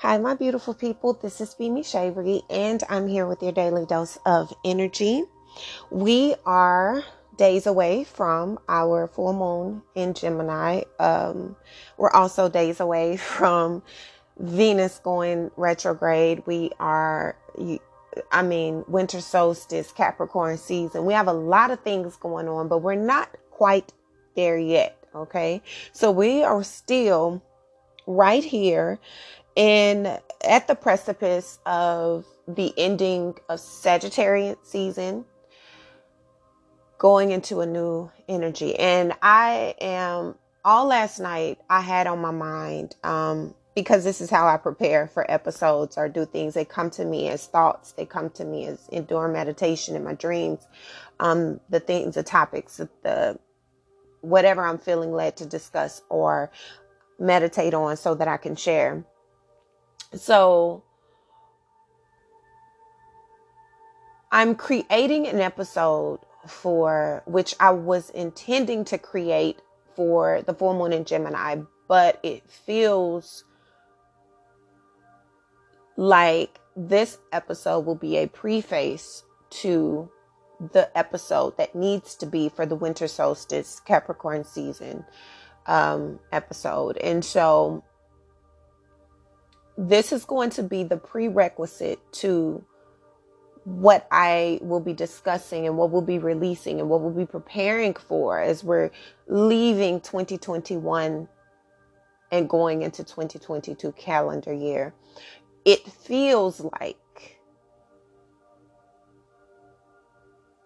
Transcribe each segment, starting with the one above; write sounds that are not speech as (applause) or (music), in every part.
Hi, my beautiful people. This is Femi Shavery, and I'm here with your daily dose of energy. We are days away from our full moon in Gemini. Um, we're also days away (laughs) from Venus going retrograde. We are, I mean, winter solstice, Capricorn season. We have a lot of things going on, but we're not quite there yet. Okay. So we are still right here in at the precipice of the ending of Sagittarius season going into a new energy and I am all last night I had on my mind um because this is how I prepare for episodes or do things. They come to me as thoughts. They come to me as during meditation in my dreams. Um, the things, the topics, the whatever I'm feeling led to discuss or meditate on so that I can share. So I'm creating an episode for which I was intending to create for the full moon in Gemini, but it feels like this episode will be a preface to the episode that needs to be for the winter solstice Capricorn season um, episode. And so this is going to be the prerequisite to what I will be discussing and what we'll be releasing and what we'll be preparing for as we're leaving 2021 and going into 2022 calendar year. It feels like,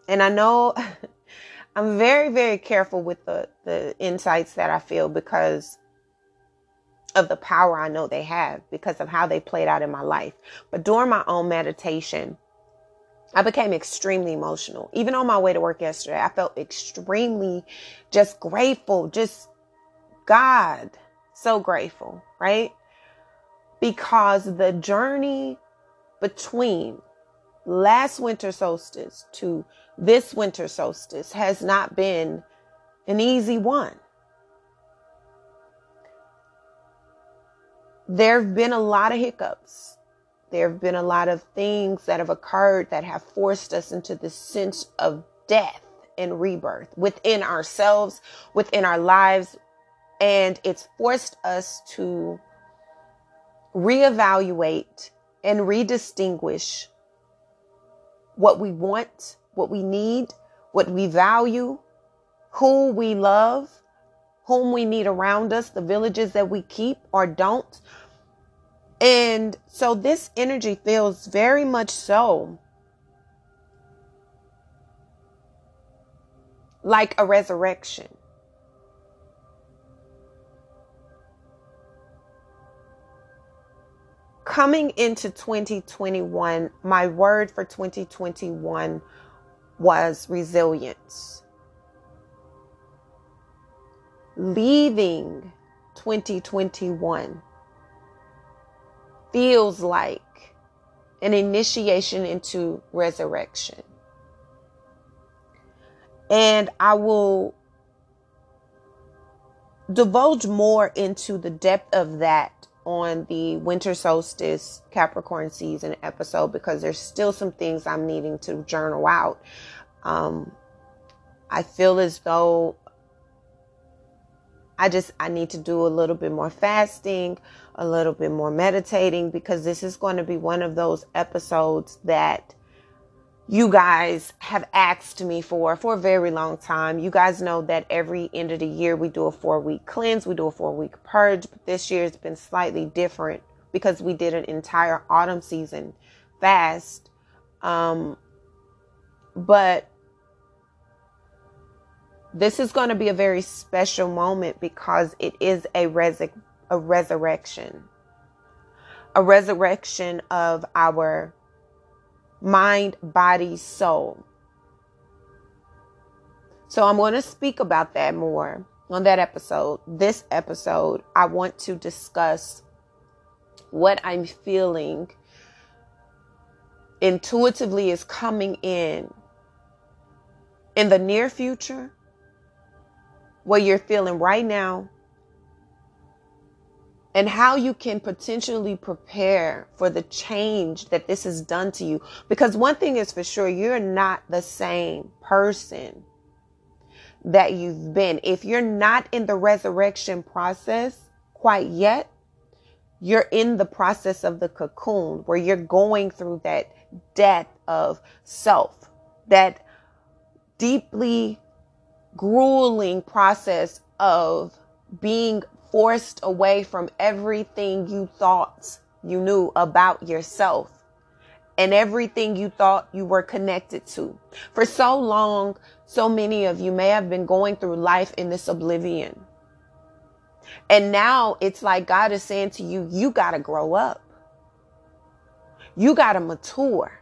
and I know (laughs) I'm very, very careful with the, the insights that I feel because of the power I know they have because of how they played out in my life. But during my own meditation, I became extremely emotional. Even on my way to work yesterday, I felt extremely just grateful, just God, so grateful, right? Because the journey between last winter solstice to this winter solstice has not been an easy one. There have been a lot of hiccups. There have been a lot of things that have occurred that have forced us into this sense of death and rebirth within ourselves, within our lives. And it's forced us to reevaluate and redistinguish what we want, what we need, what we value, who we love, whom we need around us, the villages that we keep or don't. And so this energy feels very much so like a resurrection. Coming into 2021, my word for 2021 was resilience leaving 2021 feels like an initiation into resurrection. And I will divulge more into the depth of that on the winter solstice Capricorn season episode because there's still some things I'm needing to journal out. Um, I feel as though I just I need to do a little bit more fasting, a little bit more meditating because this is going to be one of those episodes that you guys have asked me for for a very long time. You guys know that every end of the year we do a 4-week cleanse, we do a 4-week purge, but this year it's been slightly different because we did an entire autumn season fast. Um but this is going to be a very special moment because it is a, res- a resurrection. A resurrection of our mind, body, soul. So I'm going to speak about that more on that episode. This episode, I want to discuss what I'm feeling intuitively is coming in in the near future what you're feeling right now and how you can potentially prepare for the change that this has done to you. Because one thing is for sure, you're not the same person that you've been. If you're not in the resurrection process quite yet, you're in the process of the cocoon where you're going through that death of self, that deeply grueling process of being forced away from everything you thought you knew about yourself and everything you thought you were connected to. For so long, so many of you may have been going through life in this oblivion. And now it's like God is saying to you, you got to grow up. You got to mature.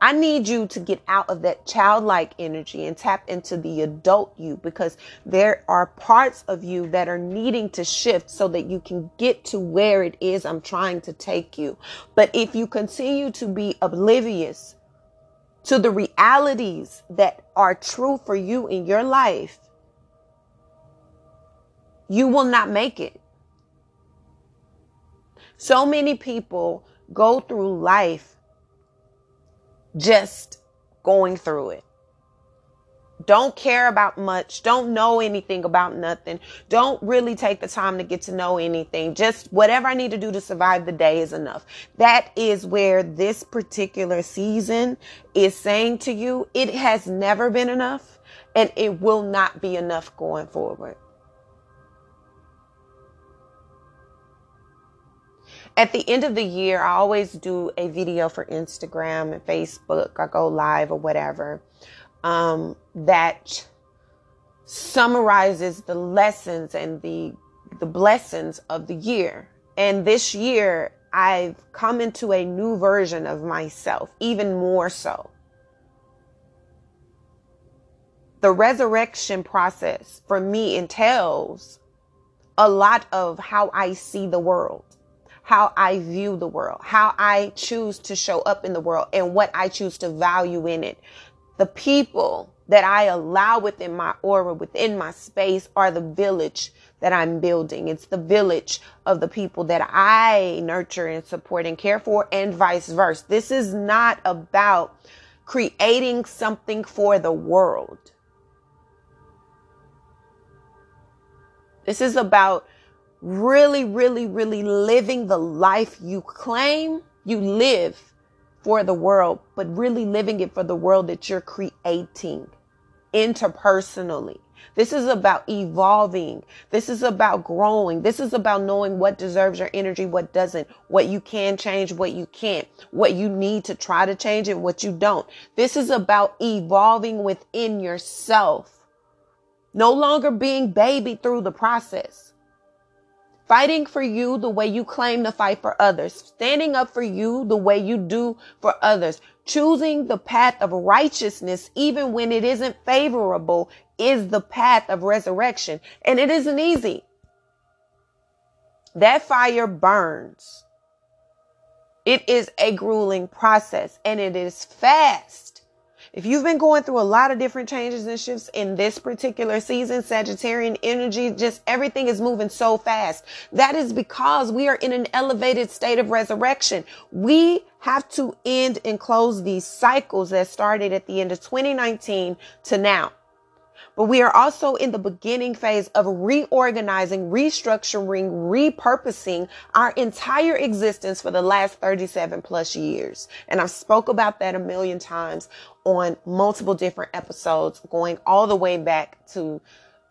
I need you to get out of that childlike energy and tap into the adult you because there are parts of you that are needing to shift so that you can get to where it is I'm trying to take you. But if you continue to be oblivious to the realities that are true for you in your life, you will not make it. So many people go through life just going through it. Don't care about much. Don't know anything about nothing. Don't really take the time to get to know anything. Just whatever I need to do to survive the day is enough. That is where this particular season is saying to you, it has never been enough and it will not be enough going forward. At the end of the year, I always do a video for Instagram and Facebook. I go live or whatever um, that summarizes the lessons and the the blessings of the year. And this year, I've come into a new version of myself, even more so. The resurrection process for me entails a lot of how I see the world how I view the world, how I choose to show up in the world, and what I choose to value in it. The people that I allow within my aura, within my space, are the village that I'm building. It's the village of the people that I nurture and support and care for, and vice versa. This is not about creating something for the world. This is about really, really, really living the life you claim you live for the world, but really living it for the world that you're creating interpersonally. This is about evolving. This is about growing. This is about knowing what deserves your energy, what doesn't, what you can change, what you can't, what you need to try to change and what you don't. This is about evolving within yourself. No longer being baby through the process fighting for you the way you claim to fight for others, standing up for you the way you do for others, choosing the path of righteousness even when it isn't favorable is the path of resurrection. And it isn't easy. That fire burns. It is a grueling process and it is fast. If you've been going through a lot of different changes and shifts in this particular season, Sagittarian energy, just everything is moving so fast. That is because we are in an elevated state of resurrection. We have to end and close these cycles that started at the end of 2019 to now. But we are also in the beginning phase of reorganizing, restructuring, repurposing our entire existence for the last 37 plus years. And I've spoke about that a million times on multiple different episodes going all the way back to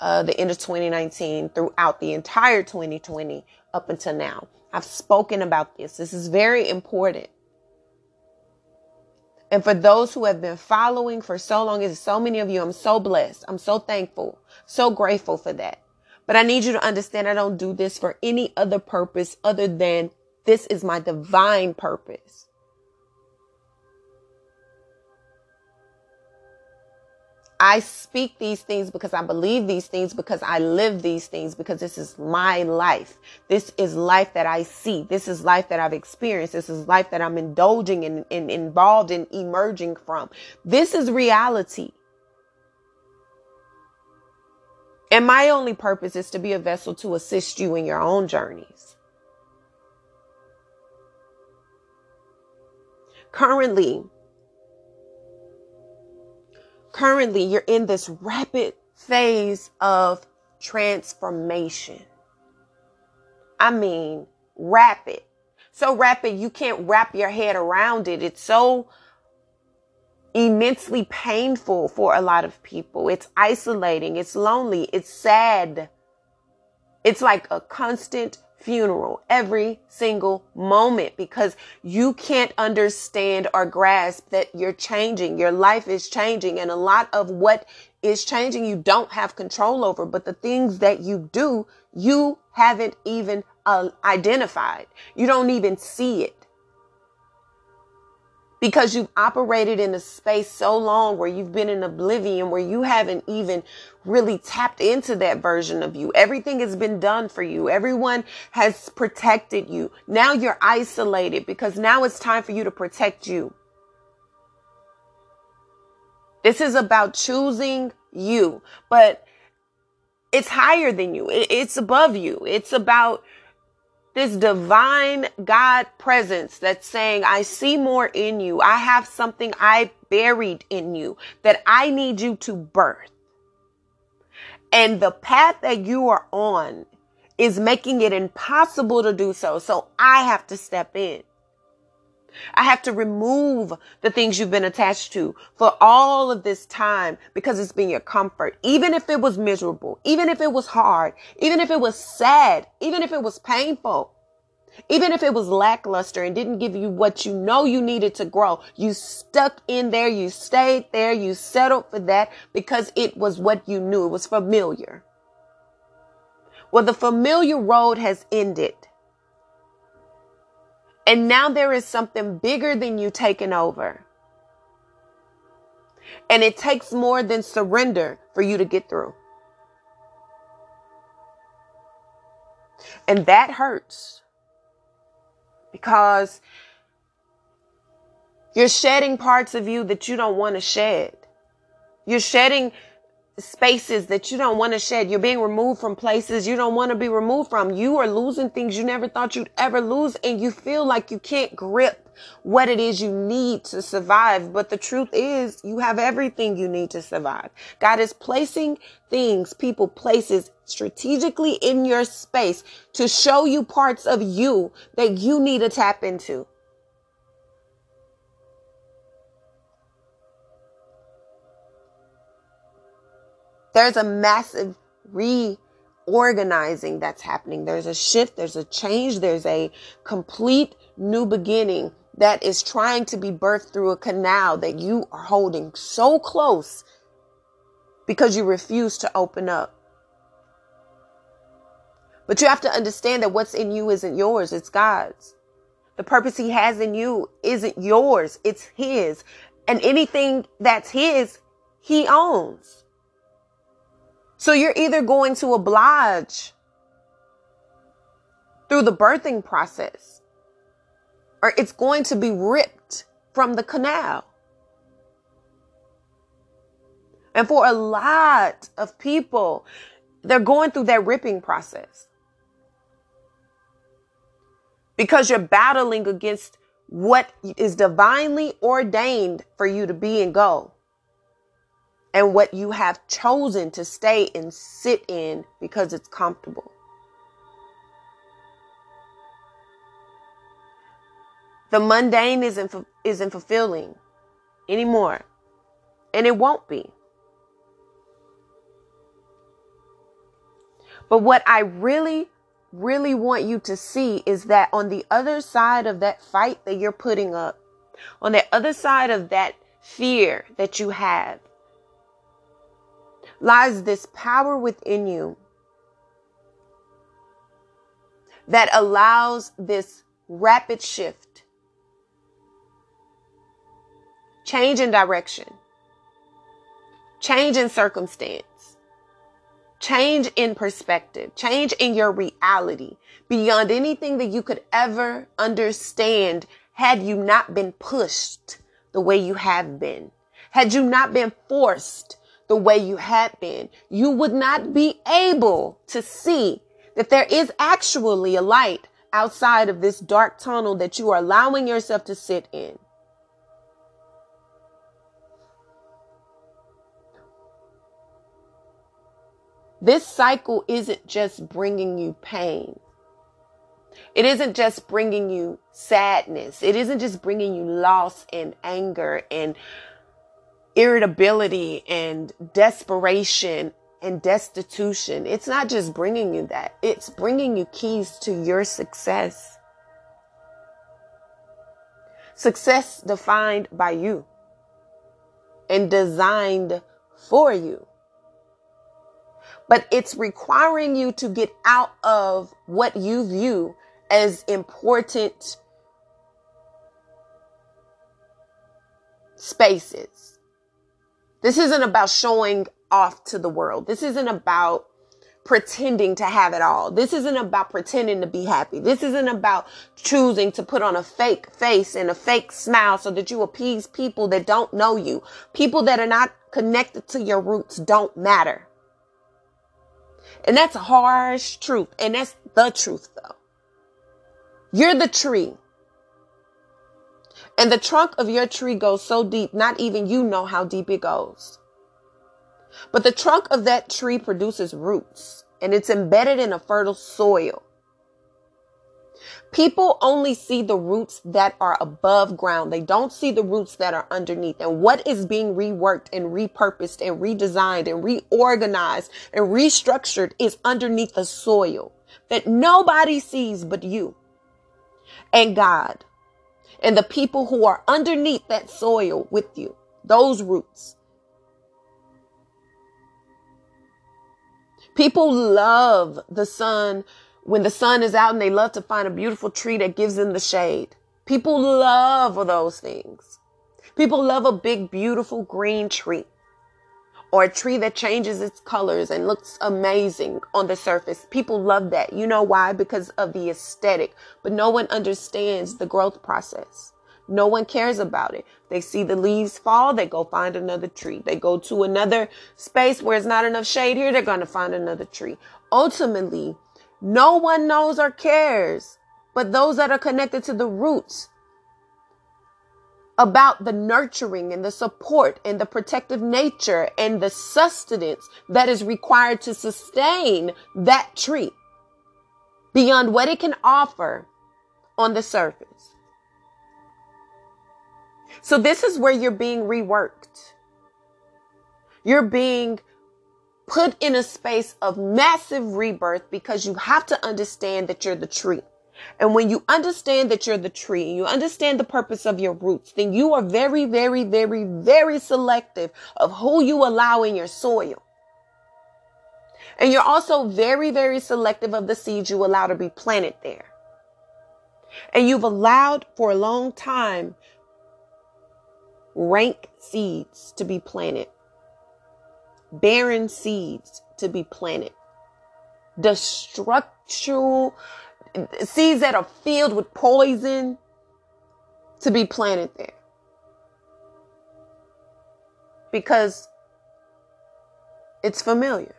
uh, the end of 2019 throughout the entire 2020 up until now. I've spoken about this. This is very important. And for those who have been following for so long, it's so many of you, I'm so blessed. I'm so thankful, so grateful for that. But I need you to understand I don't do this for any other purpose other than this is my divine purpose. I speak these things because I believe these things, because I live these things, because this is my life. This is life that I see. This is life that I've experienced. This is life that I'm indulging in, in, involved in emerging from. This is reality. And my only purpose is to be a vessel to assist you in your own journeys. Currently, currently you're in this rapid phase of transformation. I mean, rapid. So rapid you can't wrap your head around it. It's so immensely painful for a lot of people. It's isolating, it's lonely, it's sad. It's like a constant funeral every single moment because you can't understand or grasp that you're changing. Your life is changing and a lot of what is changing you don't have control over, but the things that you do, you haven't even uh, identified. You don't even see it because you've operated in a space so long where you've been in oblivion where you haven't even really tapped into that version of you. Everything has been done for you. Everyone has protected you. Now you're isolated because now it's time for you to protect you. This is about choosing you, but it's higher than you. It's above you. It's about this divine God presence that's saying, I see more in you. I have something I buried in you that I need you to birth. And the path that you are on is making it impossible to do so. So I have to step in. I have to remove the things you've been attached to for all of this time because it's been your comfort. Even if it was miserable, even if it was hard, even if it was sad, even if it was painful, even if it was lackluster and didn't give you what you know you needed to grow, you stuck in there, you stayed there, you settled for that because it was what you knew. It was familiar. Well, the familiar road has ended. And now there is something bigger than you taking over. And it takes more than surrender for you to get through. And that hurts because you're shedding parts of you that you don't want to shed. You're shedding spaces that you don't want to shed. You're being removed from places you don't want to be removed from. You are losing things you never thought you'd ever lose and you feel like you can't grip what it is you need to survive. But the truth is you have everything you need to survive. God is placing things, people, places strategically in your space to show you parts of you that you need to tap into. There's a massive reorganizing that's happening. There's a shift, there's a change, there's a complete new beginning that is trying to be birthed through a canal that you are holding so close because you refuse to open up. But you have to understand that what's in you isn't yours, it's God's. The purpose He has in you isn't yours, it's His. And anything that's His, He owns. So you're either going to oblige through the birthing process or it's going to be ripped from the canal. And for a lot of people, they're going through that ripping process because you're battling against what is divinely ordained for you to be and go and what you have chosen to stay and sit in because it's comfortable. The mundane isn't, isn't fulfilling anymore. And it won't be. But what I really, really want you to see is that on the other side of that fight that you're putting up, on the other side of that fear that you have, lies this power within you that allows this rapid shift, change in direction, change in circumstance, change in perspective, change in your reality beyond anything that you could ever understand had you not been pushed the way you have been, had you not been forced the way you had been, you would not be able to see that there is actually a light outside of this dark tunnel that you are allowing yourself to sit in. This cycle isn't just bringing you pain. It isn't just bringing you sadness. It isn't just bringing you loss and anger and irritability and desperation and destitution. It's not just bringing you that. It's bringing you keys to your success. Success defined by you and designed for you. But it's requiring you to get out of what you view as important spaces. This isn't about showing off to the world. This isn't about pretending to have it all. This isn't about pretending to be happy. This isn't about choosing to put on a fake face and a fake smile so that you appease people that don't know you. People that are not connected to your roots don't matter. And that's a harsh truth. And that's the truth though. You're the tree. And the trunk of your tree goes so deep, not even you know how deep it goes. But the trunk of that tree produces roots and it's embedded in a fertile soil. People only see the roots that are above ground. They don't see the roots that are underneath. And what is being reworked and repurposed and redesigned and reorganized and restructured is underneath the soil that nobody sees but you and God and the people who are underneath that soil with you, those roots. People love the sun when the sun is out and they love to find a beautiful tree that gives them the shade. People love those things. People love a big, beautiful green tree or a tree that changes its colors and looks amazing on the surface. People love that. You know why? Because of the aesthetic, but no one understands the growth process. No one cares about it. They see the leaves fall, they go find another tree. They go to another space where it's not enough shade here, they're going to find another tree. Ultimately, no one knows or cares but those that are connected to the roots about the nurturing and the support and the protective nature and the sustenance that is required to sustain that tree beyond what it can offer on the surface. So this is where you're being reworked. You're being put in a space of massive rebirth because you have to understand that you're the tree. And when you understand that you're the tree, and you understand the purpose of your roots, then you are very, very, very, very selective of who you allow in your soil. And you're also very, very selective of the seeds you allow to be planted there. And you've allowed for a long time rank seeds to be planted, barren seeds to be planted, destructural seeds that are filled with poison to be planted there. Because it's familiar.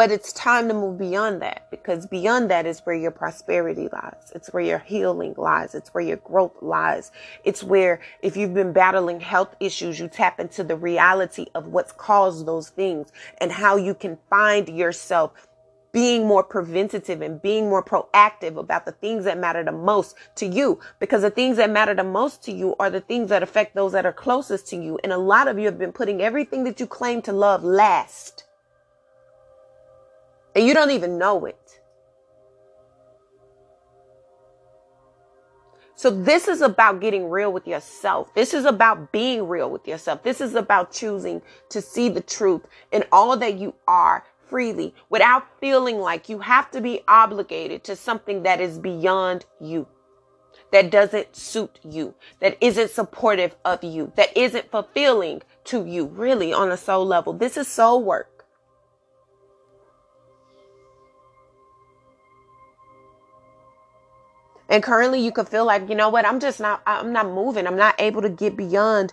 But it's time to move beyond that because beyond that is where your prosperity lies. It's where your healing lies. It's where your growth lies. It's where if you've been battling health issues, you tap into the reality of what's caused those things and how you can find yourself being more preventative and being more proactive about the things that matter the most to you because the things that matter the most to you are the things that affect those that are closest to you. And a lot of you have been putting everything that you claim to love last. And you don't even know it. So this is about getting real with yourself. This is about being real with yourself. This is about choosing to see the truth in all that you are freely without feeling like you have to be obligated to something that is beyond you, that doesn't suit you, that isn't supportive of you, that isn't fulfilling to you, really on a soul level. This is soul work. And currently you could feel like, you know what, I'm just not, I'm not moving. I'm not able to get beyond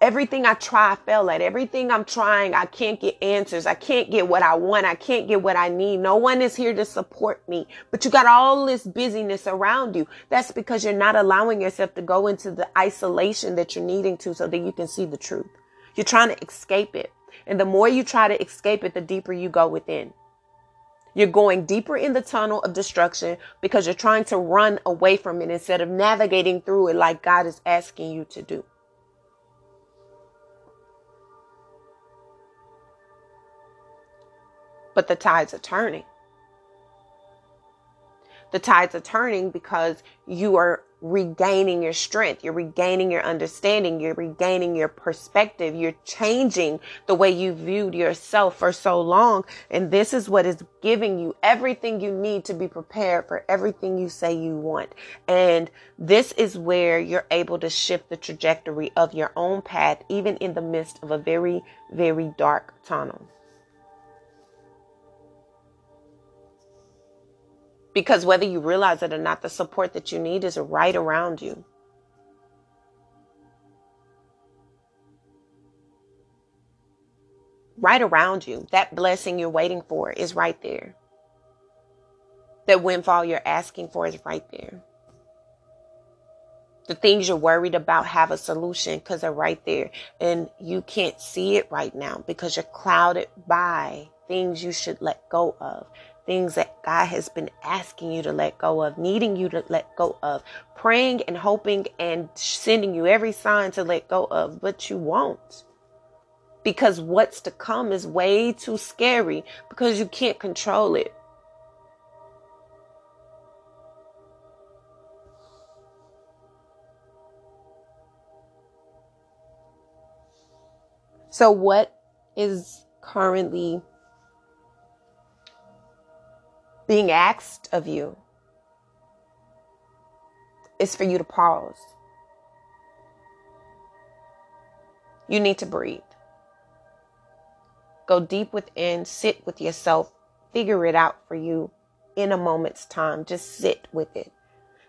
everything I try, I fail at. Everything I'm trying, I can't get answers. I can't get what I want. I can't get what I need. No one is here to support me. But you got all this busyness around you. That's because you're not allowing yourself to go into the isolation that you're needing to so that you can see the truth. You're trying to escape it. And the more you try to escape it, the deeper you go within. You're going deeper in the tunnel of destruction because you're trying to run away from it instead of navigating through it like God is asking you to do. But the tides are turning. The tides are turning because you are regaining your strength. You're regaining your understanding. You're regaining your perspective. You're changing the way you viewed yourself for so long. And this is what is giving you everything you need to be prepared for everything you say you want. And this is where you're able to shift the trajectory of your own path, even in the midst of a very, very dark tunnel. Because whether you realize it or not, the support that you need is right around you. Right around you. That blessing you're waiting for is right there. That windfall you're asking for is right there. The things you're worried about have a solution because they're right there. And you can't see it right now because you're clouded by things you should let go of things that God has been asking you to let go of, needing you to let go of, praying and hoping and sending you every sign to let go of, but you won't. Because what's to come is way too scary because you can't control it. So, what is currently being asked of you is for you to pause. You need to breathe. Go deep within, sit with yourself, figure it out for you in a moment's time. Just sit with it.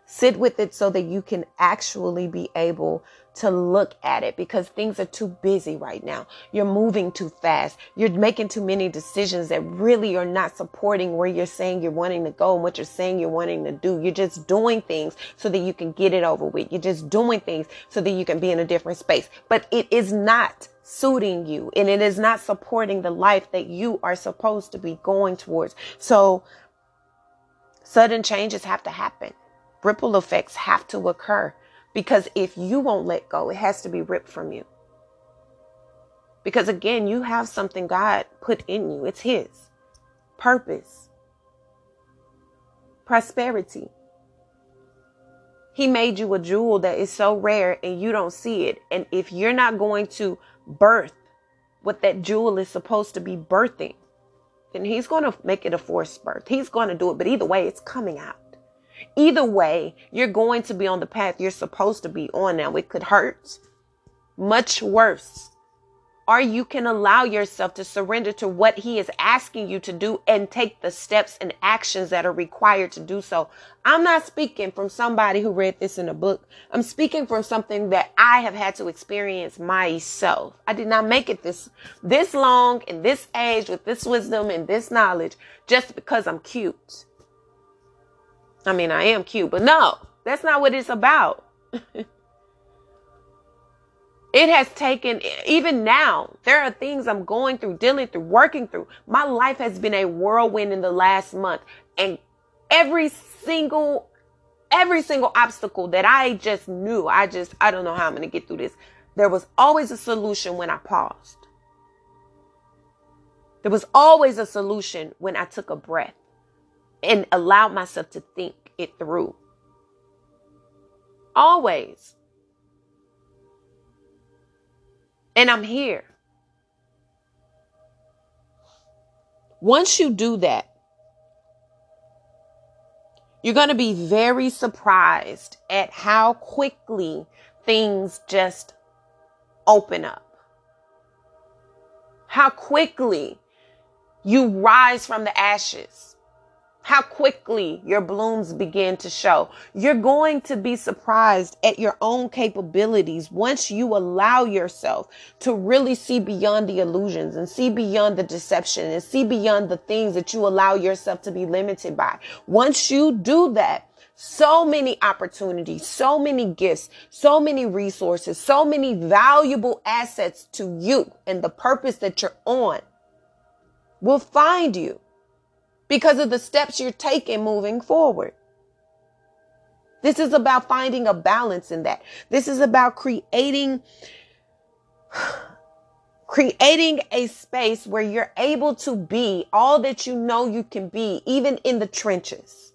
Sit with it so that you can actually be able to look at it because things are too busy right now. You're moving too fast. You're making too many decisions that really are not supporting where you're saying you're wanting to go and what you're saying you're wanting to do. You're just doing things so that you can get it over with. You're just doing things so that you can be in a different space. But it is not suiting you and it is not supporting the life that you are supposed to be going towards. So sudden changes have to happen ripple effects have to occur because if you won't let go, it has to be ripped from you. Because again, you have something God put in you, it's His purpose, prosperity. He made you a jewel that is so rare and you don't see it. And if you're not going to birth what that jewel is supposed to be birthing, then He's going to make it a forced birth. He's going to do it. But either way, it's coming out. Either way, you're going to be on the path you're supposed to be on now. It could hurt much worse. Or you can allow yourself to surrender to what he is asking you to do and take the steps and actions that are required to do so. I'm not speaking from somebody who read this in a book. I'm speaking from something that I have had to experience myself. I did not make it this, this long in this age with this wisdom and this knowledge just because I'm cute. I mean, I am cute, but no, that's not what it's about. (laughs) it has taken, even now, there are things I'm going through, dealing through, working through. My life has been a whirlwind in the last month. And every single, every single obstacle that I just knew, I just, I don't know how I'm going to get through this. There was always a solution when I paused. There was always a solution when I took a breath and allowed myself to think it through. Always. And I'm here. Once you do that, you're going to be very surprised at how quickly things just open up. How quickly you rise from the ashes how quickly your blooms begin to show. You're going to be surprised at your own capabilities once you allow yourself to really see beyond the illusions and see beyond the deception and see beyond the things that you allow yourself to be limited by. Once you do that, so many opportunities, so many gifts, so many resources, so many valuable assets to you and the purpose that you're on will find you because of the steps you're taking moving forward. This is about finding a balance in that. This is about creating (sighs) creating a space where you're able to be all that you know you can be even in the trenches.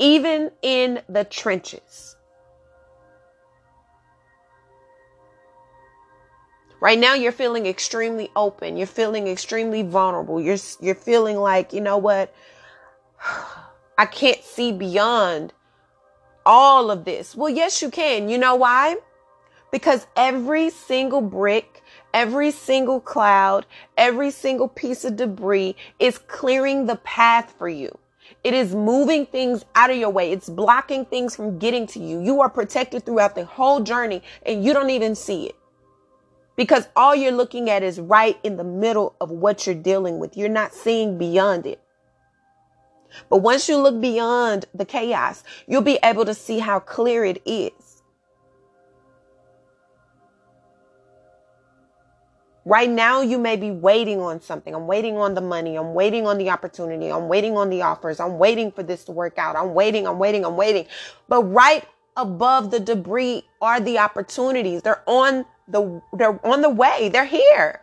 Even in the trenches. Right now you're feeling extremely open. You're feeling extremely vulnerable. You're you're feeling like, you know what? (sighs) I can't see beyond all of this. Well, yes you can. You know why? Because every single brick, every single cloud, every single piece of debris is clearing the path for you. It is moving things out of your way. It's blocking things from getting to you. You are protected throughout the whole journey and you don't even see it because all you're looking at is right in the middle of what you're dealing with. You're not seeing beyond it. But once you look beyond the chaos, you'll be able to see how clear it is. Right now, you may be waiting on something. I'm waiting on the money. I'm waiting on the opportunity. I'm waiting on the offers. I'm waiting for this to work out. I'm waiting. I'm waiting. I'm waiting. But right above the debris are the opportunities. They're on the they're on the way. They're here.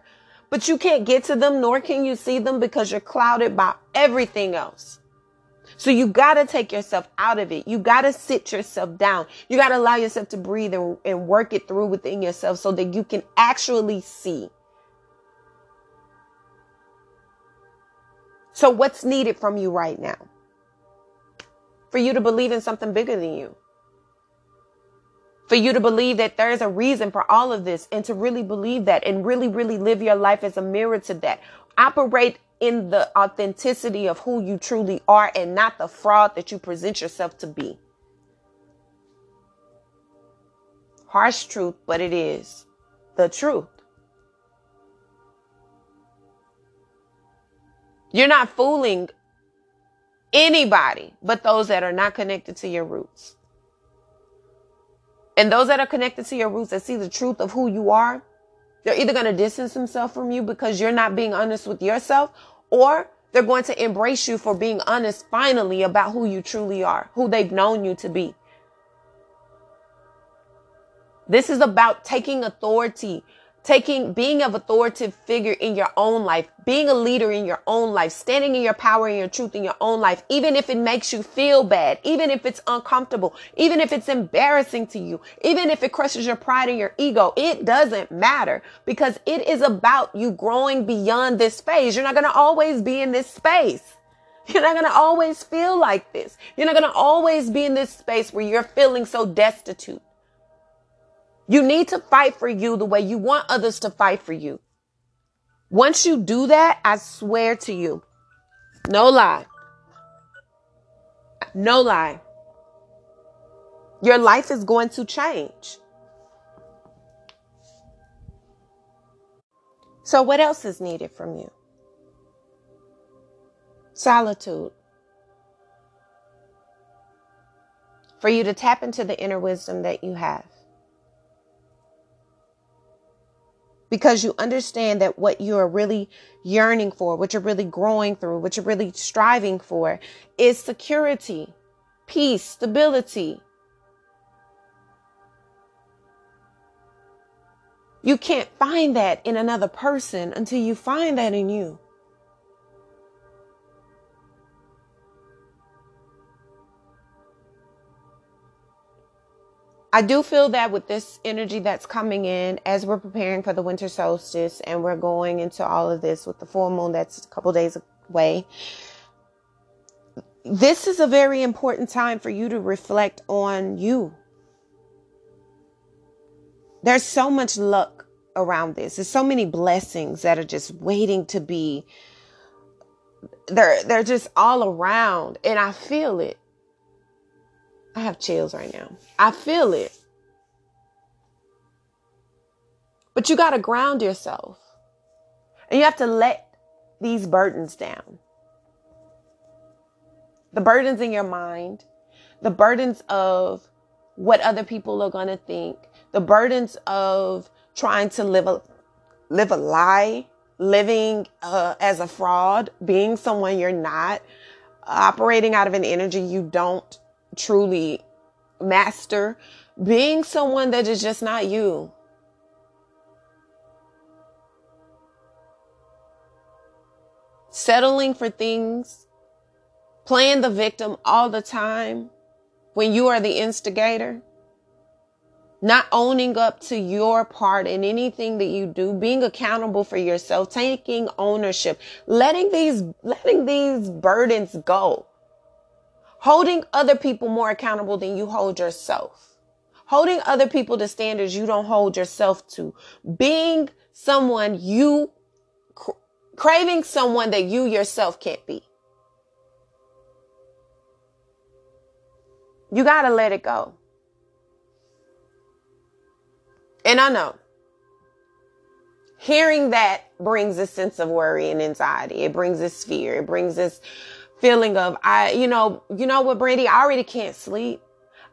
But you can't get to them nor can you see them because you're clouded by everything else. So you got to take yourself out of it. You got to sit yourself down. You got to allow yourself to breathe and, and work it through within yourself so that you can actually see. So what's needed from you right now? For you to believe in something bigger than you for you to believe that there is a reason for all of this and to really believe that and really, really live your life as a mirror to that. Operate in the authenticity of who you truly are and not the fraud that you present yourself to be. Harsh truth, but it is the truth. You're not fooling anybody but those that are not connected to your roots. And those that are connected to your roots that see the truth of who you are, they're either going to distance themselves from you because you're not being honest with yourself, or they're going to embrace you for being honest finally about who you truly are, who they've known you to be. This is about taking authority taking being of authoritative figure in your own life being a leader in your own life standing in your power and your truth in your own life even if it makes you feel bad even if it's uncomfortable even if it's embarrassing to you even if it crushes your pride and your ego it doesn't matter because it is about you growing beyond this phase you're not going to always be in this space you're not going to always feel like this. You're not going to always be in this space where you're feeling so destitute. You need to fight for you the way you want others to fight for you. Once you do that, I swear to you, no lie, no lie, your life is going to change. So, what else is needed from you? Solitude. For you to tap into the inner wisdom that you have. Because you understand that what you are really yearning for, what you're really growing through, what you're really striving for is security, peace, stability. You can't find that in another person until you find that in you. I do feel that with this energy that's coming in as we're preparing for the winter solstice and we're going into all of this with the full moon that's a couple days away. This is a very important time for you to reflect on you. There's so much luck around this. There's so many blessings that are just waiting to be they're they're just all around and I feel it. I have chills right now. I feel it. But you got to ground yourself. And you have to let these burdens down. The burdens in your mind, the burdens of what other people are going to think, the burdens of trying to live a live a lie, living uh, as a fraud, being someone you're not, operating out of an energy you don't truly master, being someone that is just not you. Settling for things, playing the victim all the time when you are the instigator not owning up to your part in anything that you do, being accountable for yourself, taking ownership, letting these, letting these burdens go, holding other people more accountable than you hold yourself, holding other people to standards you don't hold yourself to, being someone you craving someone that you yourself can't be. You got to let it go. And I know hearing that brings a sense of worry and anxiety. It brings this fear. It brings this feeling of, I, you know, you know what, Brandy, I already can't sleep.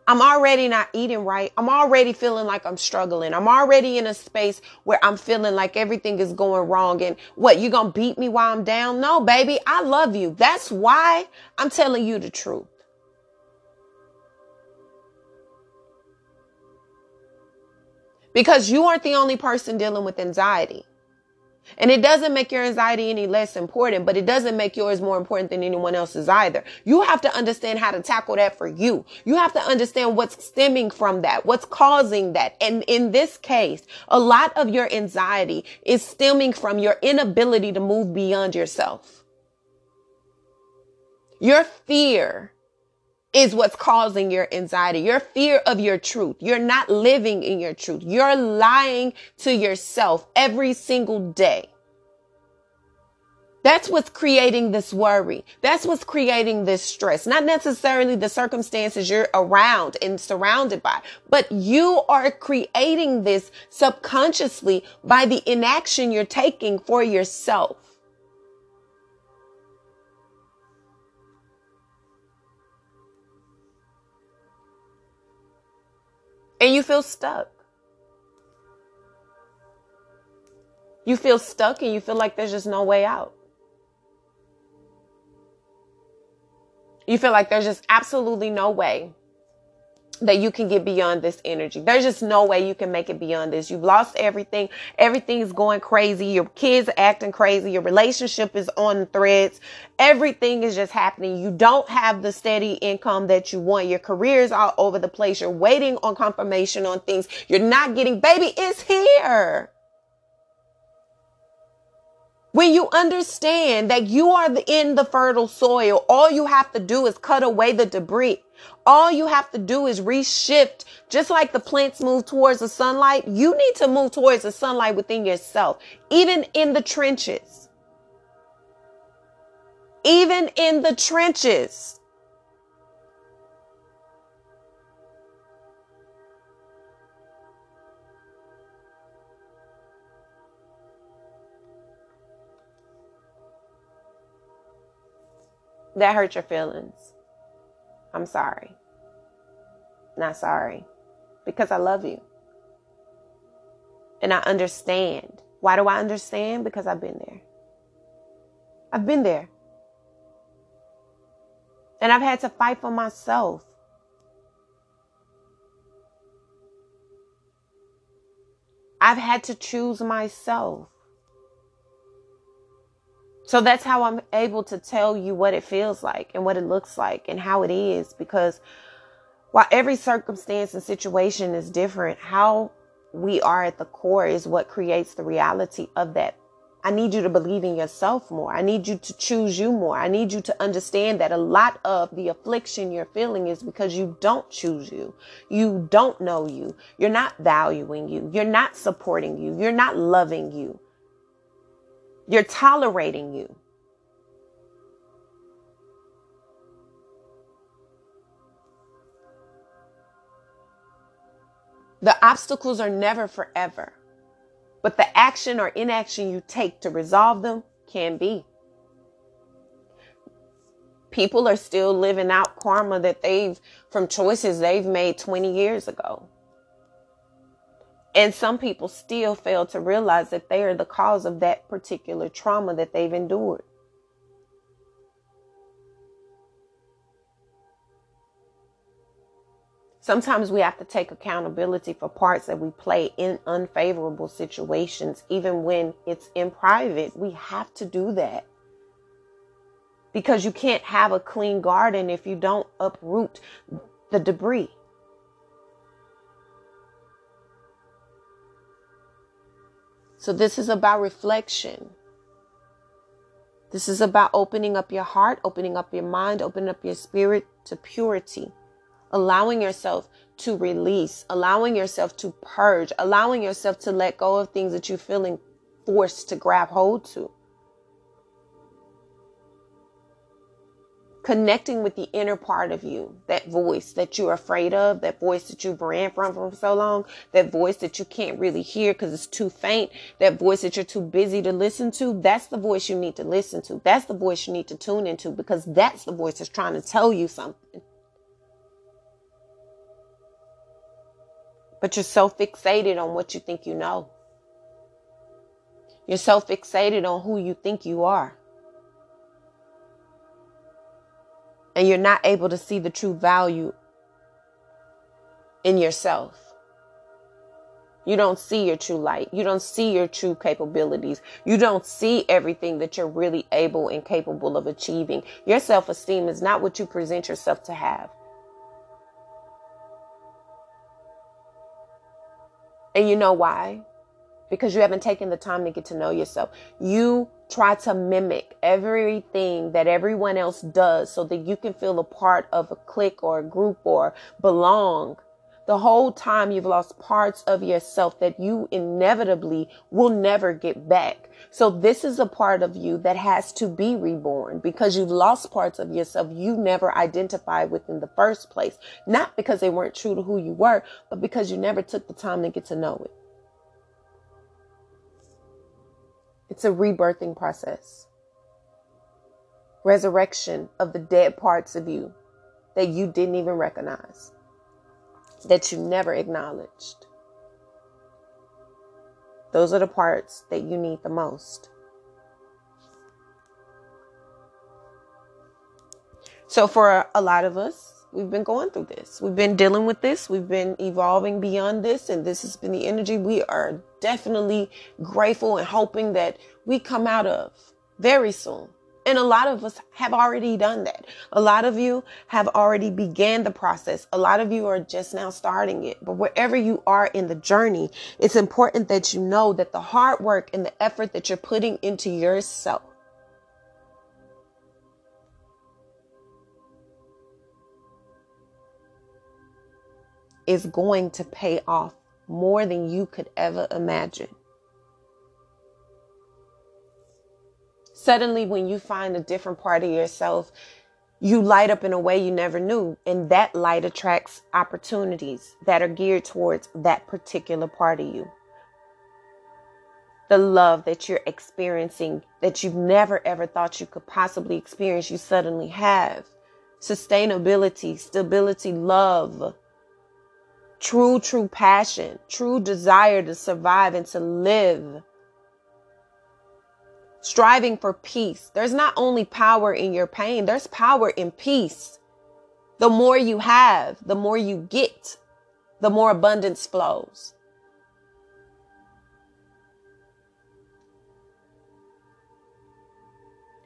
I'm already not eating right. I'm already feeling like I'm struggling. I'm already in a space where I'm feeling like everything is going wrong. And what, you gonna beat me while I'm down? No, baby, I love you. That's why I'm telling you the truth. because you aren't the only person dealing with anxiety. And it doesn't make your anxiety any less important, but it doesn't make yours more important than anyone else's either. You have to understand how to tackle that for you. You have to understand what's stemming from that, what's causing that. And in this case, a lot of your anxiety is stemming from your inability to move beyond yourself. Your fear is what's causing your anxiety, your fear of your truth. You're not living in your truth. You're lying to yourself every single day. That's what's creating this worry. That's what's creating this stress. Not necessarily the circumstances you're around and surrounded by, but you are creating this subconsciously by the inaction you're taking for yourself. And you feel stuck. You feel stuck and you feel like there's just no way out. You feel like there's just absolutely no way that you can get beyond this energy. There's just no way you can make it beyond this. You've lost everything. Everything's going crazy. Your kids acting crazy. Your relationship is on threads. Everything is just happening. You don't have the steady income that you want. Your career is all over the place. You're waiting on confirmation on things. You're not getting, baby, it's here. When you understand that you are in the fertile soil, all you have to do is cut away the debris. All you have to do is reshift. Just like the plants move towards the sunlight, you need to move towards the sunlight within yourself, even in the trenches. Even in the trenches. that hurt your feelings. I'm sorry. Not sorry. Because I love you. And I understand. Why do I understand? Because I've been there. I've been there. And I've had to fight for myself. I've had to choose myself. So that's how I'm able to tell you what it feels like and what it looks like and how it is because while every circumstance and situation is different, how we are at the core is what creates the reality of that. I need you to believe in yourself more. I need you to choose you more. I need you to understand that a lot of the affliction you're feeling is because you don't choose you. You don't know you. You're not valuing you. You're not supporting you. You're not loving you. You're tolerating you. The obstacles are never forever, but the action or inaction you take to resolve them can be. People are still living out karma that they've from choices they've made 20 years ago. And some people still fail to realize that they are the cause of that particular trauma that they've endured. Sometimes we have to take accountability for parts that we play in unfavorable situations, even when it's in private. We have to do that. Because you can't have a clean garden if you don't uproot the debris. So, this is about reflection. This is about opening up your heart, opening up your mind, opening up your spirit to purity allowing yourself to release, allowing yourself to purge, allowing yourself to let go of things that you're feeling forced to grab hold to. Connecting with the inner part of you, that voice that you're afraid of, that voice that you've ran from for so long, that voice that you can't really hear because it's too faint, that voice that you're too busy to listen to, that's the voice you need to listen to. That's the voice you need to tune into because that's the voice that's trying to tell you something. But you're so fixated on what you think you know. You're so fixated on who you think you are. And you're not able to see the true value in yourself. You don't see your true light. You don't see your true capabilities. You don't see everything that you're really able and capable of achieving. Your self esteem is not what you present yourself to have. And you know why? Because you haven't taken the time to get to know yourself. You try to mimic everything that everyone else does so that you can feel a part of a clique or a group or belong the whole time you've lost parts of yourself that you inevitably will never get back. So this is a part of you that has to be reborn because you've lost parts of yourself you never identified with in the first place. Not because they weren't true to who you were, but because you never took the time to get to know it. It's a rebirthing process. Resurrection of the dead parts of you that you didn't even recognize that you never acknowledged. Those are the parts that you need the most. So, for a lot of us, we've been going through this. We've been dealing with this. We've been evolving beyond this. And this has been the energy we are definitely grateful and hoping that we come out of very soon. And a lot of us have already done that. A lot of you have already began the process. A lot of you are just now starting it. But wherever you are in the journey, it's important that you know that the hard work and the effort that you're putting into yourself is going to pay off more than you could ever imagine. Suddenly, when you find a different part of yourself, you light up in a way you never knew. And that light attracts opportunities that are geared towards that particular part of you. The love that you're experiencing that you've never ever thought you could possibly experience, you suddenly have. Sustainability, stability, love, true, true passion, true desire to survive and to live striving for peace. There's not only power in your pain, there's power in peace. The more you have, the more you get, the more abundance flows.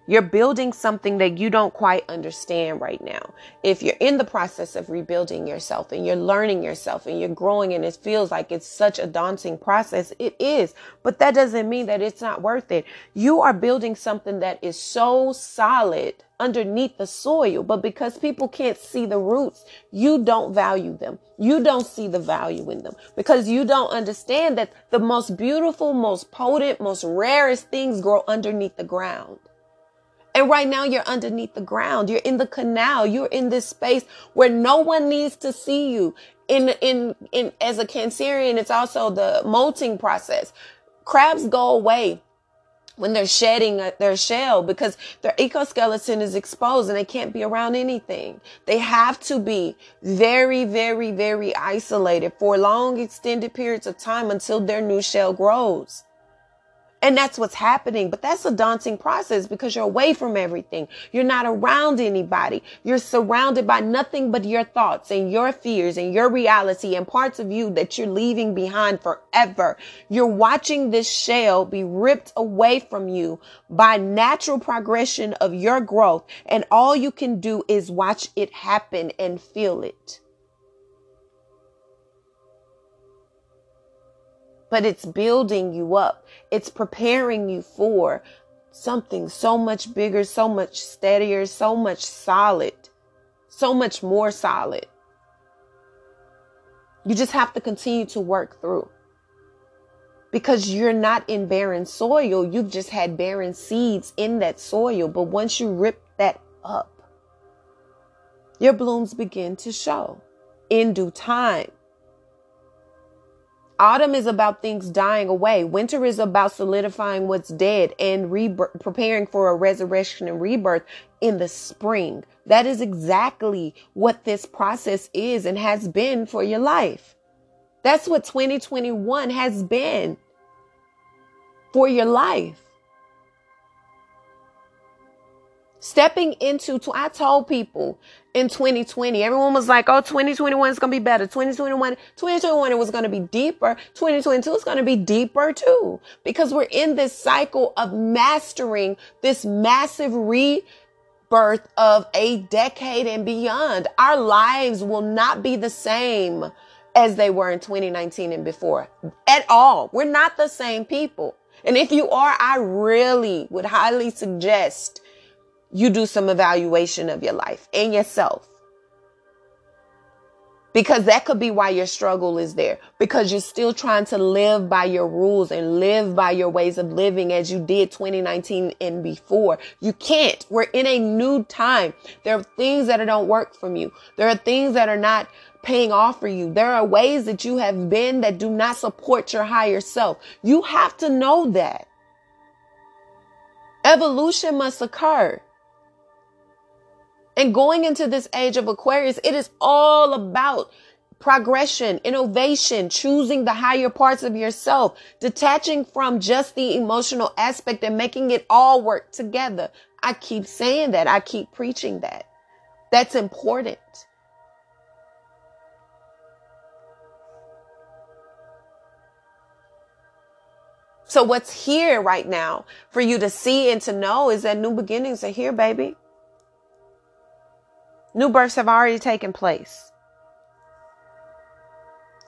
You're building something that you don't quite understand right now. If you're in the process of rebuilding yourself and you're learning yourself and you're growing and it feels like it's such a daunting process, it is. But that doesn't mean that it's not worth it. You are building something that is so solid underneath the soil, but because people can't see the roots, you don't value them. You don't see the value in them because you don't understand that the most beautiful, most potent, most rarest things grow underneath the ground. And right now you're underneath the ground. You're in the canal. You're in this space where no one needs to see you. In, in, in, as a Cancerian, it's also the molting process. Crabs go away when they're shedding uh, their shell because their exoskeleton is exposed and they can't be around anything. They have to be very, very, very isolated for long extended periods of time until their new shell grows. And that's what's happening. But that's a daunting process because you're away from everything. You're not around anybody. You're surrounded by nothing but your thoughts and your fears and your reality and parts of you that you're leaving behind forever. You're watching this shell be ripped away from you by natural progression of your growth. And all you can do is watch it happen and feel it. But it's building you up. It's preparing you for something so much bigger, so much steadier, so much solid, so much more solid. You just have to continue to work through because you're not in barren soil. You've just had barren seeds in that soil. But once you rip that up, your blooms begin to show in due time. Autumn is about things dying away. Winter is about solidifying what's dead and preparing for a resurrection and rebirth in the spring. That is exactly what this process is and has been for your life. That's what 2021 has been for your life. Stepping into, I told people in 2020, everyone was like, oh, 2021 is going to be better. 2021, 2021 it was going to be deeper. 2022 is going to be deeper too, because we're in this cycle of mastering this massive rebirth of a decade and beyond. Our lives will not be the same as they were in 2019 and before at all. We're not the same people. And if you are, I really would highly suggest you do some evaluation of your life and yourself. Because that could be why your struggle is there. Because you're still trying to live by your rules and live by your ways of living as you did 2019 and before. You can't. We're in a new time. There are things that don't work for you. There are things that are not paying off for you. There are ways that you have been that do not support your higher self. You have to know that. Evolution must occur. And going into this age of Aquarius, it is all about progression, innovation, choosing the higher parts of yourself, detaching from just the emotional aspect and making it all work together. I keep saying that. I keep preaching that. That's important. So what's here right now for you to see and to know is that new beginnings are here, baby. New births have already taken place.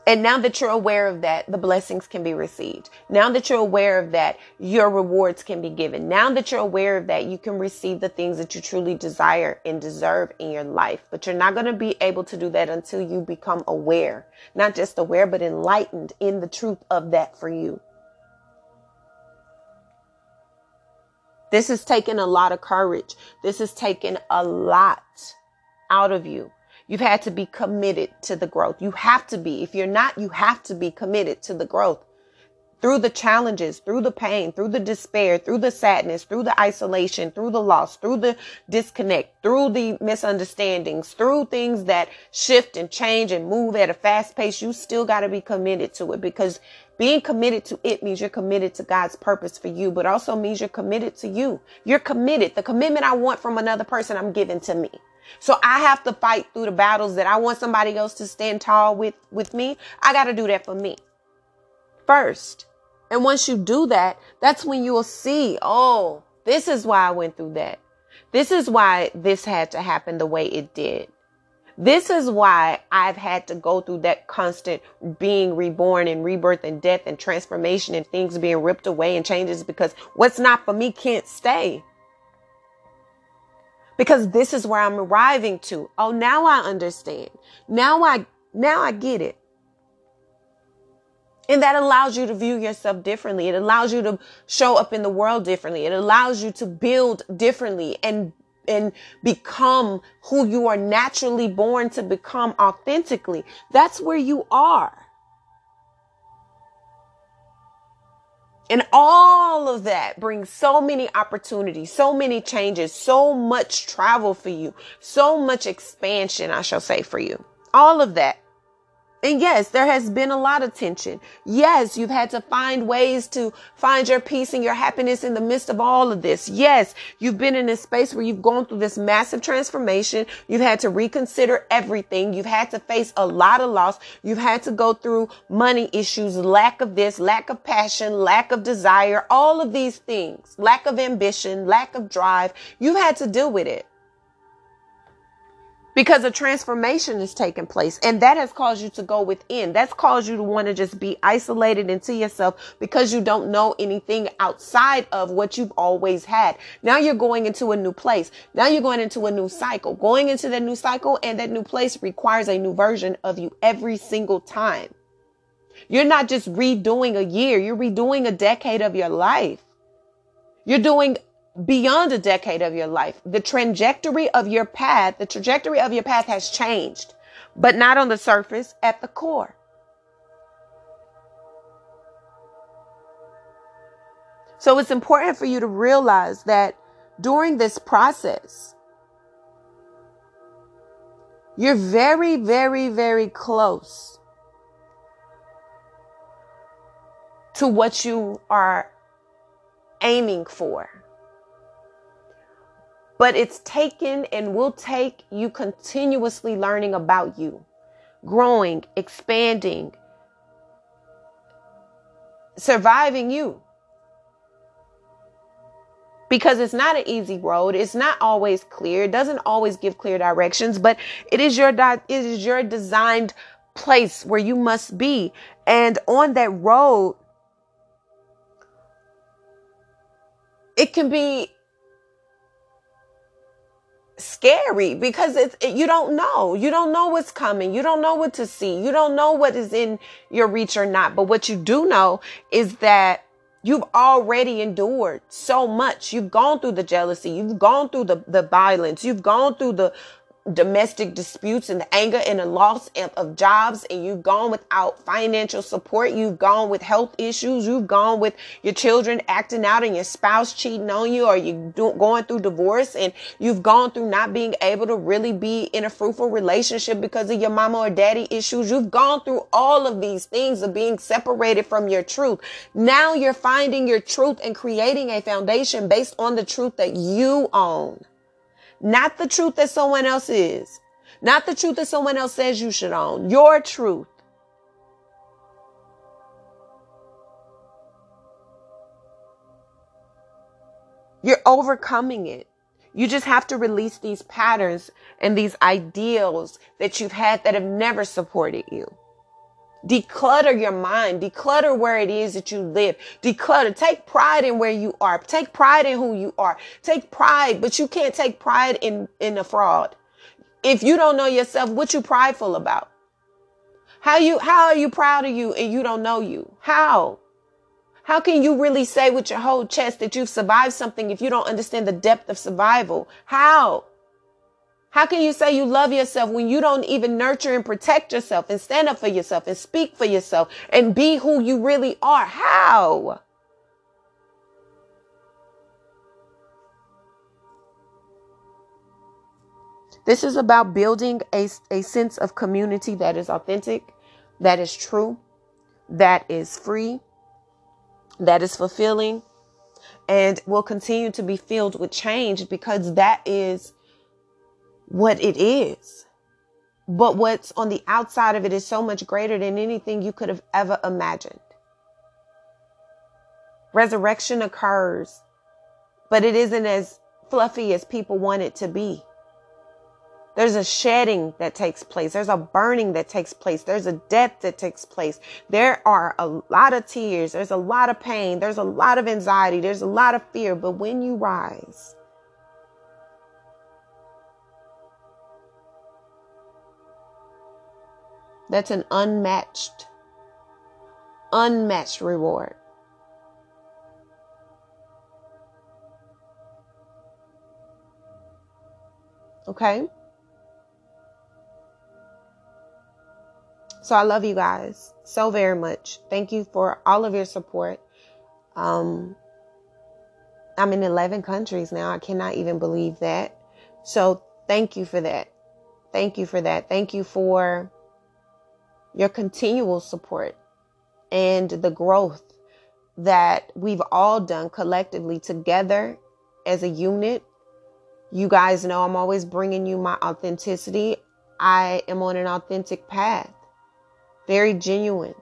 And now that you're aware of that, the blessings can be received. Now that you're aware of that, your rewards can be given. Now that you're aware of that, you can receive the things that you truly desire and deserve in your life. But you're not going to be able to do that until you become aware. Not just aware, but enlightened in the truth of that for you. This has taken a lot of courage. This has taken a lot out of you. You've had to be committed to the growth. You have to be. If you're not, you have to be committed to the growth through the challenges, through the pain, through the despair, through the sadness, through the isolation, through the loss, through the disconnect, through the misunderstandings, through things that shift and change and move at a fast pace, you still got to be committed to it because being committed to it means you're committed to God's purpose for you, but also means you're committed to you. You're committed. The commitment I want from another person, I'm giving to me. So I have to fight through the battles that I want somebody else to stand tall with, with me. I got to do that for me first. And once you do that, that's when you will see, oh, this is why I went through that. This is why this had to happen the way it did. This is why I've had to go through that constant being reborn and rebirth and death and transformation and things being ripped away and changes because what's not for me can't stay because this is where I'm arriving to. Oh, now I understand. Now I, now I get it. And that allows you to view yourself differently. It allows you to show up in the world differently. It allows you to build differently and and become who you are naturally born to become authentically. That's where you are. And all of that brings so many opportunities, so many changes, so much travel for you, so much expansion, I shall say, for you. All of that. And yes, there has been a lot of tension. Yes, you've had to find ways to find your peace and your happiness in the midst of all of this. Yes, you've been in a space where you've gone through this massive transformation. You've had to reconsider everything. You've had to face a lot of loss. You've had to go through money issues, lack of this, lack of passion, lack of desire, all of these things, lack of ambition, lack of drive. You've had to deal with it because a transformation is taking place and that has caused you to go within. That's caused you to want to just be isolated into yourself because you don't know anything outside of what you've always had. Now you're going into a new place. Now you're going into a new cycle. Going into that new cycle and that new place requires a new version of you every single time. You're not just redoing a year. You're redoing a decade of your life. You're doing beyond a decade of your life. The trajectory of your path, the trajectory of your path has changed, but not on the surface, at the core. So it's important for you to realize that during this process, you're very, very, very close to what you are aiming for but it's taken and will take you continuously learning about you, growing, expanding, surviving you. Because it's not an easy road. It's not always clear. It doesn't always give clear directions, but it is your di- it is your designed place where you must be. And on that road, it can be scary because it's it, you don't know. You don't know what's coming. You don't know what to see. You don't know what is in your reach or not. But what you do know is that you've already endured so much. You've gone through the jealousy. You've gone through the the violence. You've gone through the domestic disputes and the anger and the loss of, jobs and you've gone without financial support you've gone with health issues you've gone with your children acting out and your spouse cheating on you or you do, going through divorce and you've gone through not being able to really be in a fruitful relationship because of your mama or daddy issues. You've gone through all of these things of being separated from your truth. Now you're finding your truth and creating a foundation based on the truth that you own not the truth that someone else is, not the truth that someone else says you should own, your truth. You're overcoming it. You just have to release these patterns and these ideals that you've had that have never supported you. Declutter your mind. Declutter where it is that you live. Declutter. Take pride in where you are. Take pride in who you are. Take pride, but you can't take pride in, in a fraud. If you don't know yourself, what you prideful about? How you, how are you proud of you and you don't know you? How? How can you really say with your whole chest that you've survived something if you don't understand the depth of survival? How? How can you say you love yourself when you don't even nurture and protect yourself and stand up for yourself and speak for yourself and be who you really are? How? This is about building a, a sense of community that is authentic, that is true, that is free, that is fulfilling, and will continue to be filled with change because that is what it is. But what's on the outside of it is so much greater than anything you could have ever imagined. Resurrection occurs, but it isn't as fluffy as people want it to be. There's a shedding that takes place. There's a burning that takes place. There's a death that takes place. There are a lot of tears. There's a lot of pain. There's a lot of anxiety. There's a lot of fear. But when you rise, That's an unmatched, unmatched reward. Okay? So I love you guys so very much. Thank you for all of your support. Um, I'm in 11 countries now. I cannot even believe that. So thank you for that. Thank you for that. Thank you for your continual support and the growth that we've all done collectively together as a unit. You guys know I'm always bringing you my authenticity. I am on an authentic path, very genuine.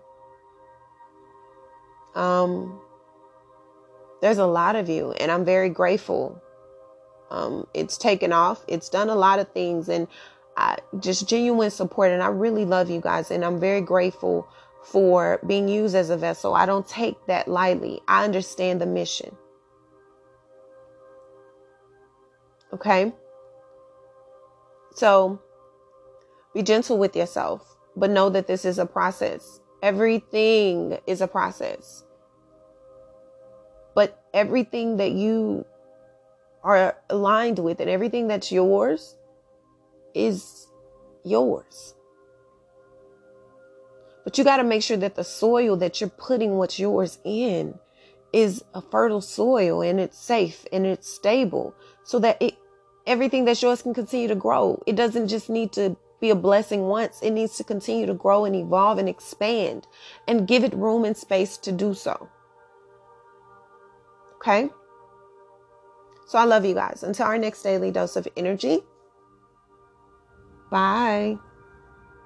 Um, there's a lot of you, and I'm very grateful. Um, it's taken off. It's done a lot of things, and I just genuine support. And I really love you guys, and I'm very grateful for being used as a vessel. I don't take that lightly. I understand the mission. Okay? So be gentle with yourself, but know that this is a process. Everything is a process. But everything that you are aligned with and everything that's yours is yours. But you got to make sure that the soil that you're putting what's yours in is a fertile soil and it's safe and it's stable so that it everything that's yours can continue to grow. It doesn't just need to be a blessing once. It needs to continue to grow and evolve and expand and give it room and space to do so. Okay? So I love you guys. Until our next daily dose of energy. Bye.